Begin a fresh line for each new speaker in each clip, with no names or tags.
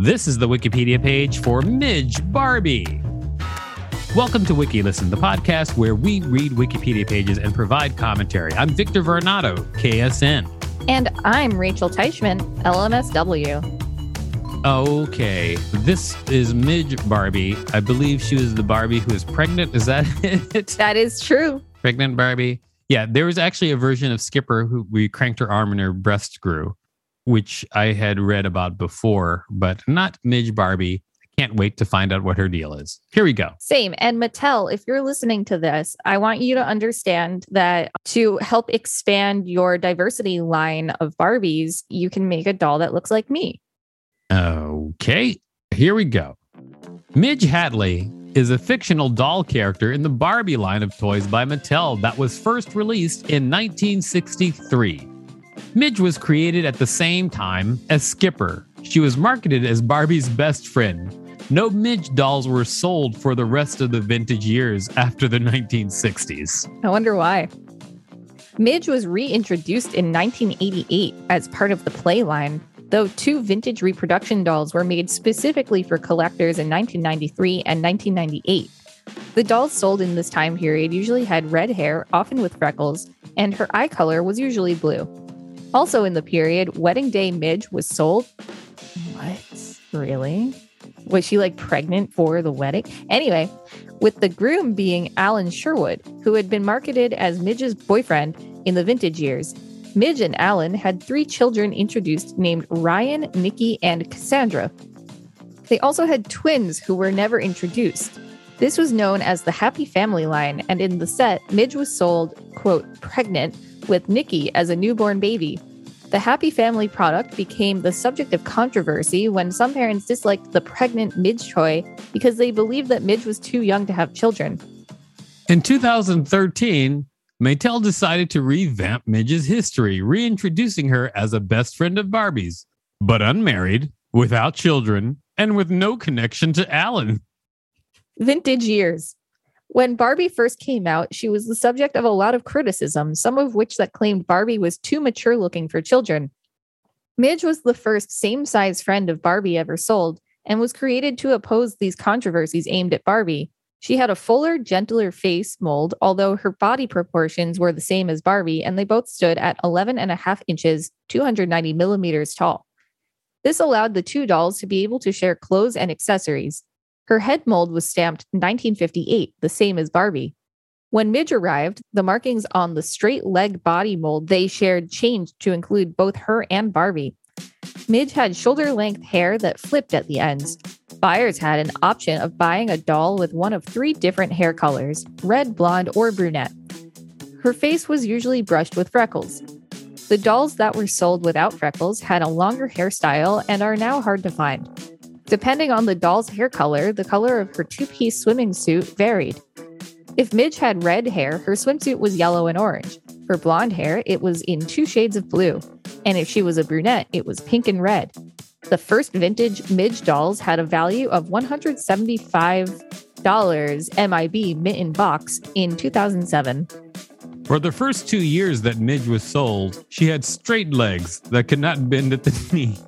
This is the Wikipedia page for Midge Barbie. Welcome to Wiki Listen, the podcast where we read Wikipedia pages and provide commentary. I'm Victor Varnado, KSN.
And I'm Rachel Teichman, LMSW.
Okay, this is Midge Barbie. I believe she was the Barbie who is pregnant. Is that it?
That is true.
Pregnant Barbie. Yeah, there was actually a version of Skipper who we cranked her arm and her breast grew which I had read about before, but not Midge Barbie. I can't wait to find out what her deal is. Here we go.
Same. And Mattel, if you're listening to this, I want you to understand that to help expand your diversity line of Barbies, you can make a doll that looks like me.
Okay, here we go. Midge Hadley is a fictional doll character in the Barbie line of toys by Mattel that was first released in 1963. Midge was created at the same time as Skipper. She was marketed as Barbie's best friend. No Midge dolls were sold for the rest of the vintage years after the 1960s.
I wonder why. Midge was reintroduced in 1988 as part of the Play line, though two vintage reproduction dolls were made specifically for collectors in 1993 and 1998. The dolls sold in this time period usually had red hair, often with freckles, and her eye color was usually blue. Also in the period, Wedding Day Midge was sold. What? Really? Was she like pregnant for the wedding? Anyway, with the groom being Alan Sherwood, who had been marketed as Midge's boyfriend in the vintage years. Midge and Alan had three children introduced named Ryan, Nikki, and Cassandra. They also had twins who were never introduced. This was known as the Happy Family line, and in the set, Midge was sold, quote, pregnant with Nikki as a newborn baby. The Happy Family product became the subject of controversy when some parents disliked the pregnant Midge toy because they believed that Midge was too young to have children.
In 2013, Mattel decided to revamp Midge's history, reintroducing her as a best friend of Barbie's, but unmarried, without children, and with no connection to Alan.
Vintage years. When Barbie first came out, she was the subject of a lot of criticism, some of which that claimed Barbie was too mature looking for children. Midge was the first same size friend of Barbie ever sold and was created to oppose these controversies aimed at Barbie. She had a fuller, gentler face mold, although her body proportions were the same as Barbie, and they both stood at 11 and a half inches, 290 millimeters tall. This allowed the two dolls to be able to share clothes and accessories, her head mold was stamped 1958, the same as Barbie. When Midge arrived, the markings on the straight leg body mold they shared changed to include both her and Barbie. Midge had shoulder length hair that flipped at the ends. Buyers had an option of buying a doll with one of three different hair colors red, blonde, or brunette. Her face was usually brushed with freckles. The dolls that were sold without freckles had a longer hairstyle and are now hard to find. Depending on the doll's hair color, the color of her two piece swimming suit varied. If Midge had red hair, her swimsuit was yellow and orange. For blonde hair, it was in two shades of blue. And if she was a brunette, it was pink and red. The first vintage Midge dolls had a value of $175 MIB mint in box in 2007.
For the first two years that Midge was sold, she had straight legs that could not bend at the knee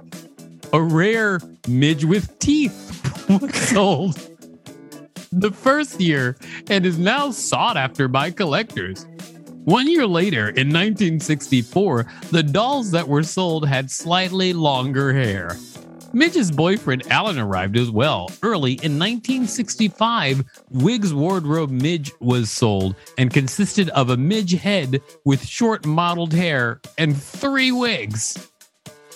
a rare midge with teeth was sold the first year and is now sought after by collectors. One year later, in 1964, the dolls that were sold had slightly longer hair. Midge's boyfriend Alan arrived as well. Early in 1965, Wigs Wardrobe Midge was sold and consisted of a Midge head with short mottled hair and three wigs.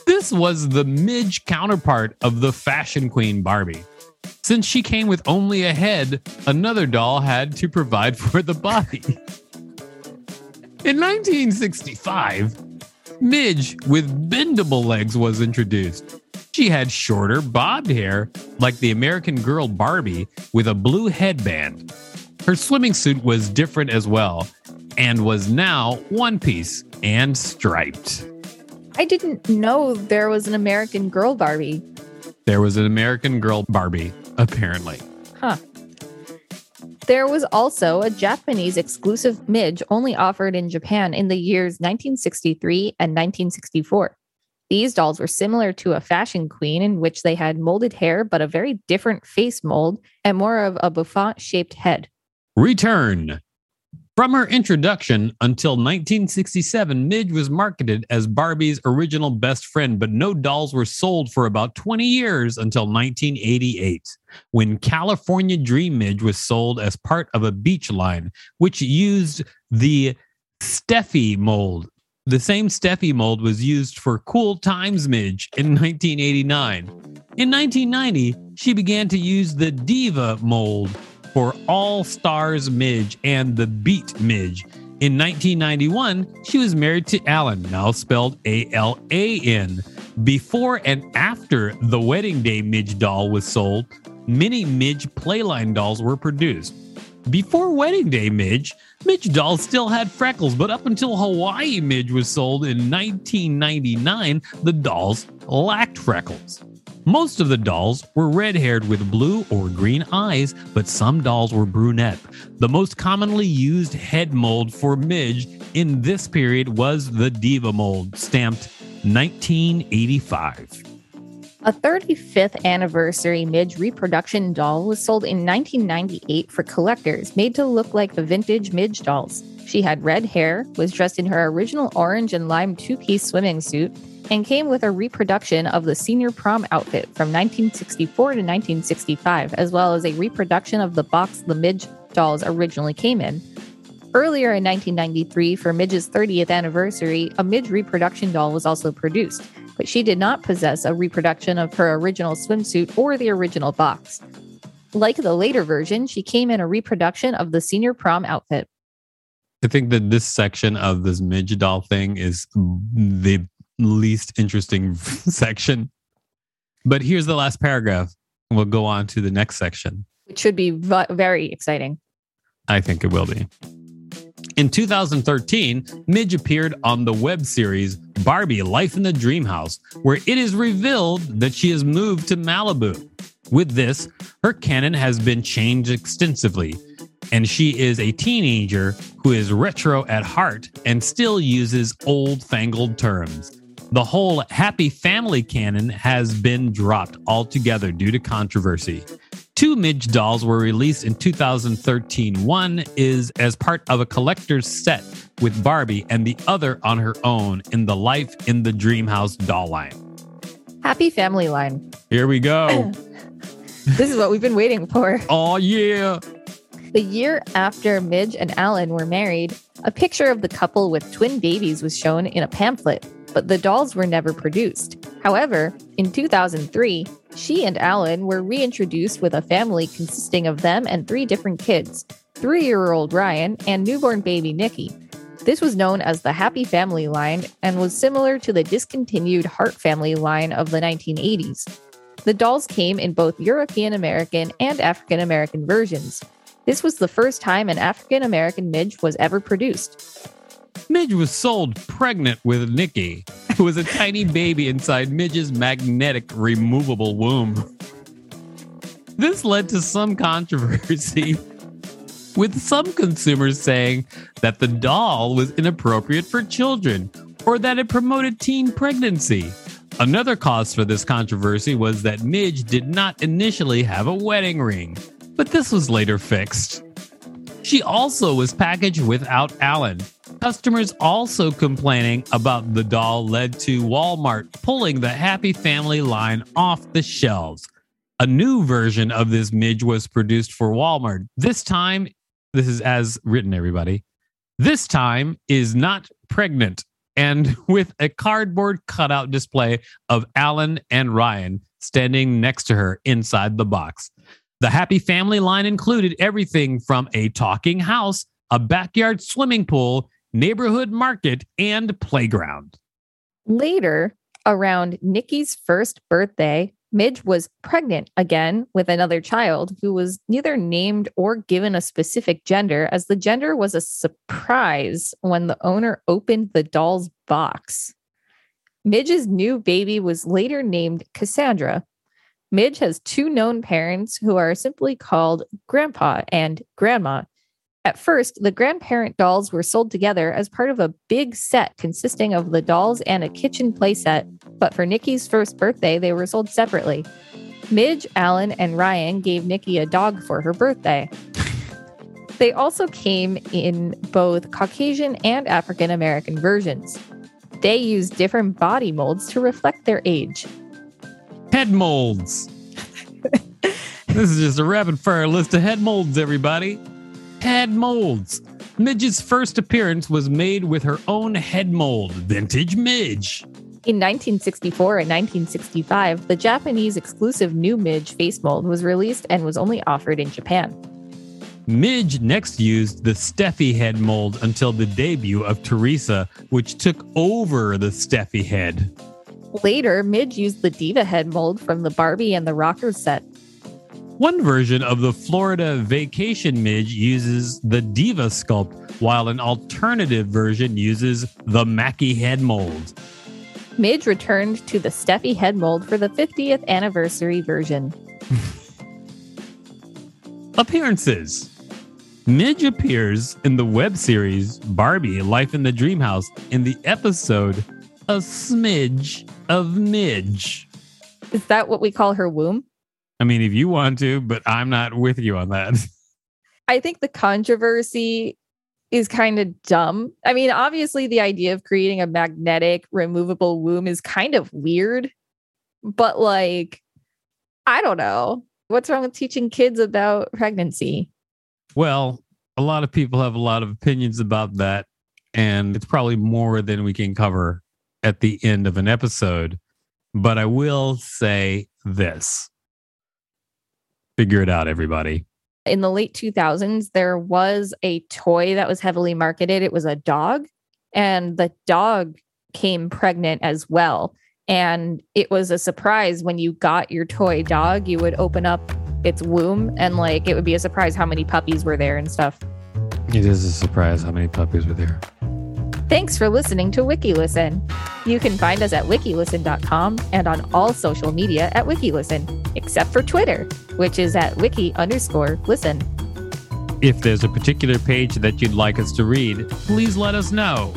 This was the Midge counterpart of the fashion queen Barbie. Since she came with only a head, another doll had to provide for the body. In 1965, Midge with bendable legs was introduced. She had shorter bobbed hair, like the American Girl Barbie, with a blue headband. Her swimming suit was different as well, and was now one piece and striped.
I didn't know there was an American Girl Barbie.
There was an American Girl Barbie, apparently.
Huh. There was also a Japanese exclusive Midge only offered in Japan in the years 1963 and 1964. These dolls were similar to a fashion queen in which they had molded hair, but a very different face mold and more of a bouffant shaped head.
Return. From her introduction until 1967, Midge was marketed as Barbie's original best friend, but no dolls were sold for about 20 years until 1988, when California Dream Midge was sold as part of a beach line, which used the Steffi mold. The same Steffi mold was used for Cool Times Midge in 1989. In 1990, she began to use the Diva mold for All Stars Midge and the Beat Midge. In 1991, she was married to Alan, now spelled A L A N. Before and after the Wedding Day Midge doll was sold, many Midge Playline dolls were produced. Before Wedding Day Midge, Midge dolls still had freckles, but up until Hawaii Midge was sold in 1999, the dolls lacked freckles. Most of the dolls were red haired with blue or green eyes, but some dolls were brunette. The most commonly used head mold for Midge in this period was the Diva mold, stamped 1985.
A 35th anniversary Midge reproduction doll was sold in 1998 for collectors, made to look like the vintage Midge dolls. She had red hair, was dressed in her original orange and lime two piece swimming suit, and came with a reproduction of the senior prom outfit from 1964 to 1965, as well as a reproduction of the box the Midge dolls originally came in. Earlier in 1993, for Midge's 30th anniversary, a Midge reproduction doll was also produced, but she did not possess a reproduction of her original swimsuit or the original box. Like the later version, she came in a reproduction of the senior prom outfit.
I think that this section of this Midge doll thing is the least interesting section. But here's the last paragraph. We'll go on to the next section.
It should be v- very exciting.
I think it will be. In 2013, Midge appeared on the web series Barbie Life in the Dream House, where it is revealed that she has moved to Malibu. With this, her canon has been changed extensively, and she is a teenager who is retro at heart and still uses old fangled terms. The whole happy family canon has been dropped altogether due to controversy. Two Midge dolls were released in 2013. One is as part of a collector's set with Barbie, and the other on her own in the Life in the Dream House doll line.
Happy family line.
Here we go.
this is what we've been waiting for.
Oh, yeah.
The year after Midge and Alan were married, a picture of the couple with twin babies was shown in a pamphlet but the dolls were never produced. However, in 2003, she and Alan were reintroduced with a family consisting of them and three different kids three year old Ryan and newborn baby Nikki. This was known as the Happy Family line and was similar to the discontinued Heart Family line of the 1980s. The dolls came in both European American and African American versions. This was the first time an African American Midge was ever produced.
Midge was sold pregnant with Nikki, who was a tiny baby inside Midge's magnetic removable womb. This led to some controversy, with some consumers saying that the doll was inappropriate for children or that it promoted teen pregnancy. Another cause for this controversy was that Midge did not initially have a wedding ring, but this was later fixed. She also was packaged without Alan, Customers also complaining about the doll led to Walmart pulling the Happy Family line off the shelves. A new version of this midge was produced for Walmart. This time, this is as written, everybody. This time is not pregnant and with a cardboard cutout display of Alan and Ryan standing next to her inside the box. The Happy Family line included everything from a talking house, a backyard swimming pool, neighborhood market, and playground.
Later, around Nikki's first birthday, Midge was pregnant again with another child who was neither named or given a specific gender, as the gender was a surprise when the owner opened the doll's box. Midge's new baby was later named Cassandra. Midge has two known parents who are simply called Grandpa and Grandma. At first, the grandparent dolls were sold together as part of a big set consisting of the dolls and a kitchen playset, but for Nikki's first birthday, they were sold separately. Midge, Alan, and Ryan gave Nikki a dog for her birthday. They also came in both Caucasian and African American versions. They used different body molds to reflect their age.
Head molds. this is just a rapid fire list of head molds, everybody. Head molds. Midge's first appearance was made with her own head mold, Vintage Midge.
In 1964 and 1965, the Japanese exclusive new Midge face mold was released and was only offered in Japan.
Midge next used the Steffi head mold until the debut of Teresa, which took over the Steffi head.
Later, Midge used the Diva head mold from the Barbie and the Rockers set.
One version of the Florida Vacation Midge uses the Diva sculpt, while an alternative version uses the Mackie head mold.
Midge returned to the Steffi head mold for the 50th anniversary version.
Appearances Midge appears in the web series Barbie Life in the Dream House in the episode A Smidge of Midge.
Is that what we call her womb?
I mean, if you want to, but I'm not with you on that.
I think the controversy is kind of dumb. I mean, obviously, the idea of creating a magnetic, removable womb is kind of weird, but like, I don't know. What's wrong with teaching kids about pregnancy?
Well, a lot of people have a lot of opinions about that, and it's probably more than we can cover at the end of an episode. But I will say this figure it out, everybody.
In the late 2000s, there was a toy that was heavily marketed. It was a dog, and the dog came pregnant as well. And it was a surprise when you got your toy dog, you would open up its womb and like it would be a surprise how many puppies were there and stuff.
It is a surprise how many puppies were there.
Thanks for listening to WikiListen. You can find us at wikilisten.com and on all social media at WikiListen, except for Twitter, which is at wiki underscore listen.
If there's a particular page that you'd like us to read, please let us know.